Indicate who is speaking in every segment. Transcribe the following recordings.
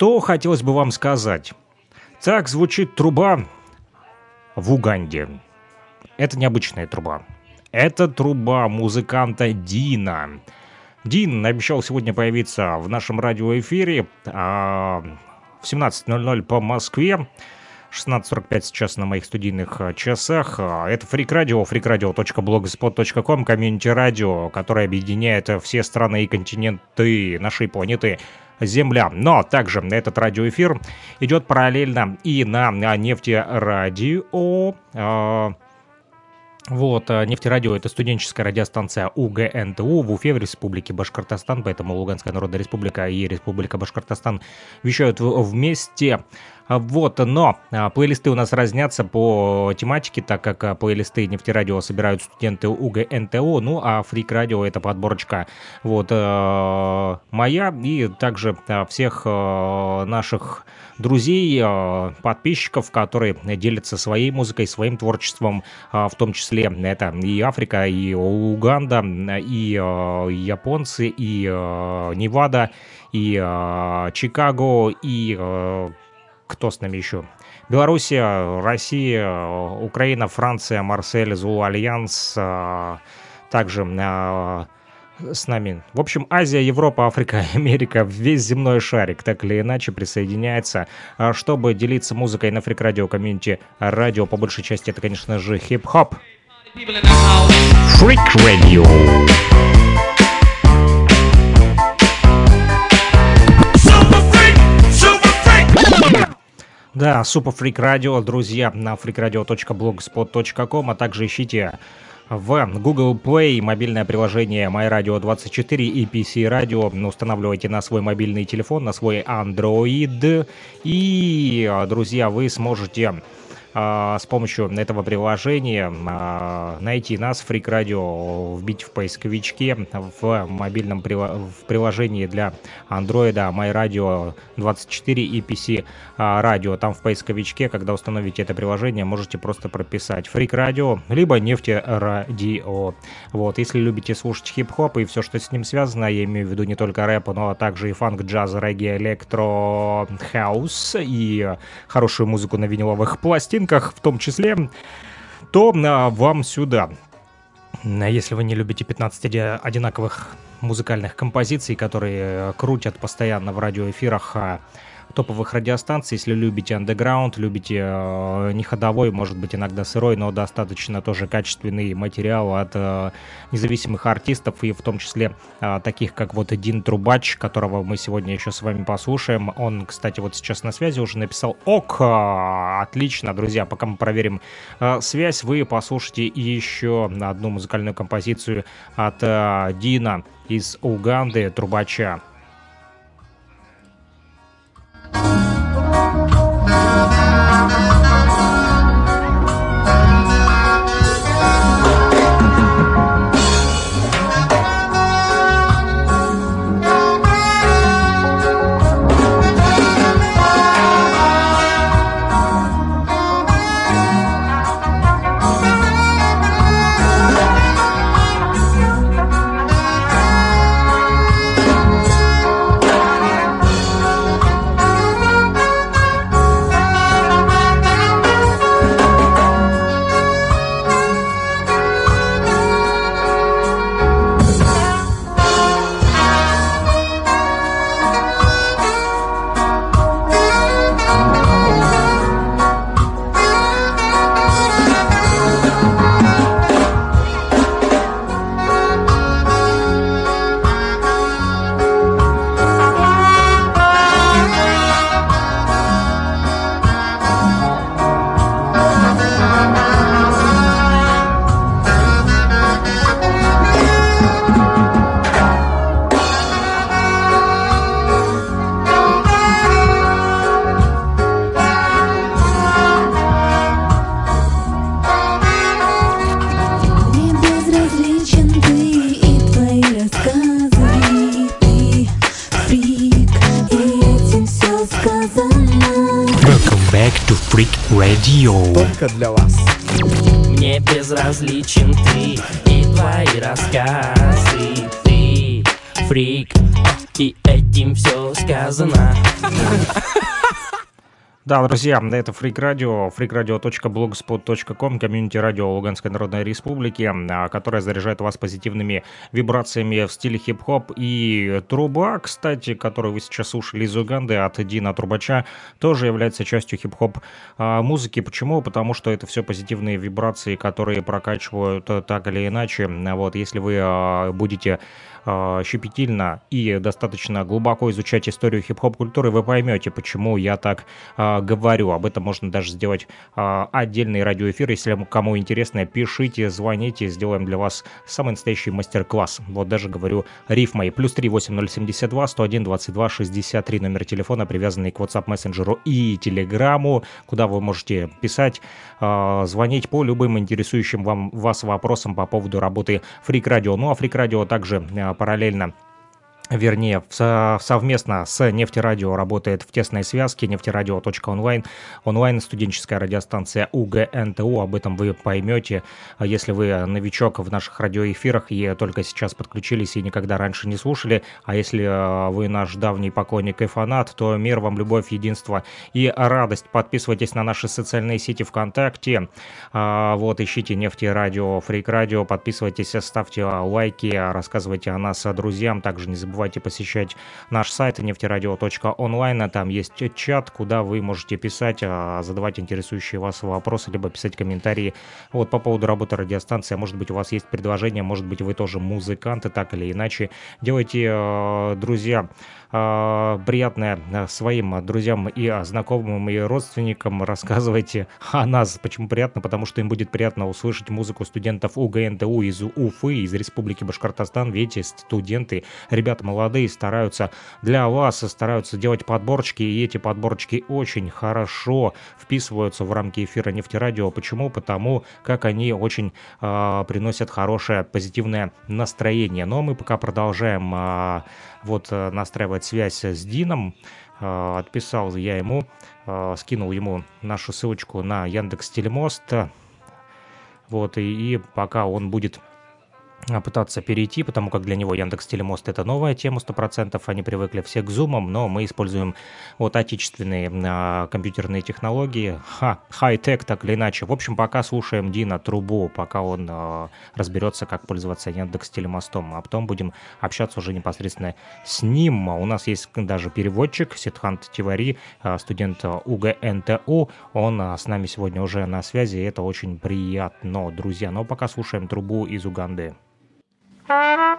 Speaker 1: что хотелось бы вам сказать? Так звучит труба в Уганде. Это необычная труба. Это труба музыканта Дина. Дин обещал сегодня появиться в нашем радиоэфире а, в 17.00 по Москве. 16.45 сейчас на моих студийных а, часах. А, это Фрик Радио, freakradio.blogspot.com, комьюнити радио, которое объединяет все страны и континенты нашей планеты Земля. Но также этот радиоэфир идет параллельно и на нефтерадио. Э, вот, э, нефтерадио — это студенческая радиостанция УГНТУ в Уфе в Республике Башкортостан, поэтому Луганская Народная Республика и Республика Башкортостан вещают вместе. А, вот, но а, плейлисты у нас разнятся по тематике, так как а, плейлисты нефтерадио собирают студенты УГНТО, ну а Фрик Радио это подборочка. Вот э, моя и также всех э, наших друзей, э, подписчиков, которые делятся своей музыкой, своим творчеством, в том числе это и Африка, и Уганда, и японцы, и Невада, и Чикаго, и кто с нами еще? Белоруссия, Россия, Украина, Франция, Марсель, Zulu Alliance, а, также с нами. В общем, Азия, Европа, Африка, Америка, весь земной шарик так или иначе присоединяется, а, чтобы делиться музыкой на фрик радио комьюнити радио. По большей части это, конечно же, хип-хоп. Фрик радио. Да, Super Freak Radio, друзья, на freakradio.blogspot.com, а также ищите в Google Play мобильное приложение MyRadio24 и PC Radio. Устанавливайте на свой мобильный телефон, на свой Android. И, друзья, вы сможете с помощью этого приложения а, найти нас, Freak Radio, вбить в поисковичке в мобильном в приложении для Android MyRadio 24 и PC а, Radio. Там в поисковичке, когда установите это приложение, можете просто прописать Freak Radio, либо Нефти Радио. Вот, если любите слушать хип-хоп и все, что с ним связано, я имею в виду не только рэп, но также и фанк, джаз, регги, электро, хаус и хорошую музыку на виниловых пластинках, пластинках в том числе, то а, вам сюда. Если вы не любите 15 одинаковых музыкальных композиций, которые э, крутят постоянно в радиоэфирах, а топовых радиостанций. Если любите андеграунд, любите э, не ходовой, может быть иногда сырой, но достаточно тоже качественный материал от э, независимых артистов, и в том числе э, таких, как вот Дин Трубач, которого мы сегодня еще с вами послушаем. Он, кстати, вот сейчас на связи уже написал «Ок!» Отлично, друзья, пока мы проверим э, связь, вы послушайте еще одну музыкальную композицию от э, Дина из Уганды, Трубача.
Speaker 2: Música только для вас.
Speaker 3: Мне безразличен ты и твои рассказы. Ты фрик, И этим все сказано.
Speaker 1: Да, друзья, это Freak Radio, freakradio.blogspot.com, комьюнити радио Луганской Народной Республики, а, которая заряжает вас позитивными вибрациями в стиле хип-хоп. И труба, кстати, которую вы сейчас слушали из Уганды от Дина Трубача, тоже является частью хип-хоп а, музыки. Почему? Потому что это все позитивные вибрации, которые прокачивают так или иначе. Вот, если вы а, будете э, щепетильно и достаточно глубоко изучать историю хип-хоп культуры, вы поймете, почему я так э, говорю. Об этом можно даже сделать э, отдельный радиоэфир. Если кому интересно, пишите, звоните, сделаем для вас самый настоящий мастер-класс. Вот даже говорю рифмой. Плюс 3 8072 101 22 63 номер телефона, привязанный к WhatsApp мессенджеру и Телеграму, куда вы можете писать, э, звонить по любым интересующим вам, вас вопросам по поводу работы Freak Radio. Ну а Freak Radio также параллельно вернее, совместно с Нефтерадио работает в тесной связке нефтерадио.онлайн, онлайн. Студенческая радиостанция УГНТУ, об этом вы поймете, если вы новичок в наших радиоэфирах и только сейчас подключились и никогда раньше не слушали, а если э, вы наш давний поклонник и фанат, то мир вам, любовь, единство и радость. Подписывайтесь на наши социальные сети ВКонтакте, а, вот, ищите Нефтерадио, Фрик Радио, подписывайтесь, ставьте лайки, рассказывайте о нас друзьям, также не забывайте забывайте посещать наш сайт нефтерадио.онлайн. Там есть чат, куда вы можете писать, а, задавать интересующие вас вопросы, либо писать комментарии вот, по поводу работы радиостанции. Может быть, у вас есть предложение, может быть, вы тоже музыканты, так или иначе. Делайте, а, друзья, а, приятное своим друзьям и знакомым и родственникам. Рассказывайте о нас. Почему приятно? Потому что им будет приятно услышать музыку студентов УГНТУ из Уфы, из Республики Башкортостан. Видите, студенты, ребята молодые, стараются для вас, стараются делать подборочки, и эти подборочки очень хорошо вписываются в рамки эфира нефтерадио. Почему? Потому как они очень э, приносят хорошее позитивное настроение. Но мы пока продолжаем э, вот э, настраивать связь с Дином. Э, отписал я ему, э, скинул ему нашу ссылочку на Яндекс Телемост. Вот, и, и пока он будет пытаться перейти, потому как для него Яндекс Телемост это новая тема 100%, они привыкли все к зумам, но мы используем вот отечественные а, компьютерные технологии, ха, хай-тек так или иначе. В общем, пока слушаем Дина Трубу, пока он а, разберется, как пользоваться Яндекс Телемостом, а потом будем общаться уже непосредственно с ним. У нас есть даже переводчик Ситхант Тивари, а, студент УГНТУ, он а, с нами сегодня уже на связи, и это очень приятно, друзья. Но пока слушаем Трубу из Уганды. Ha ha!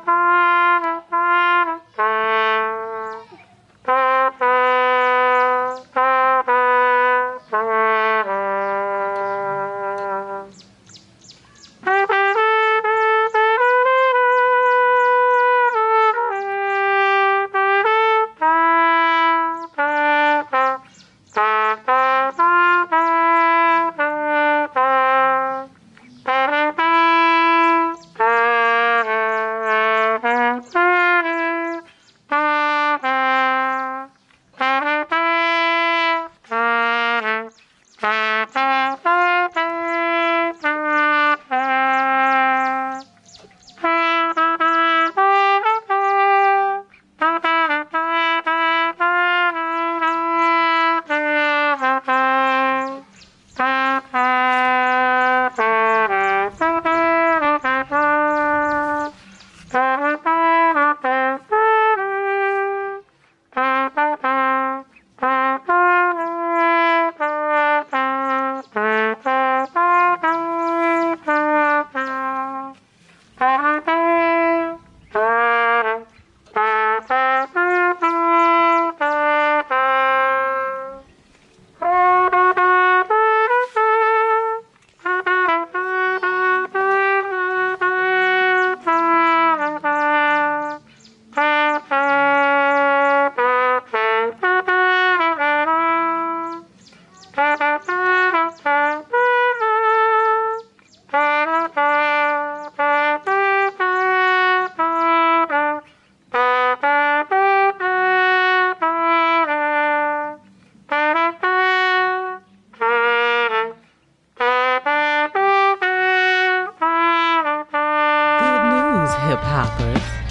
Speaker 1: guys.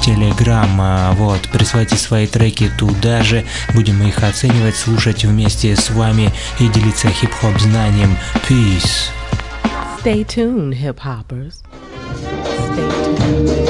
Speaker 2: Telegram. Вот, присылайте свои треки туда же, будем их оценивать, слушать вместе с вами и делиться хип-хоп знанием. Peace.
Speaker 4: Stay tuned, hip hoppers. Stay tuned.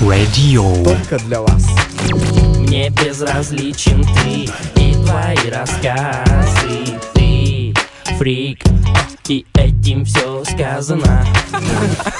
Speaker 2: Radio.
Speaker 5: Только для вас.
Speaker 3: Мне безразличен ты и твои рассказы Ты фрик, и этим все сказано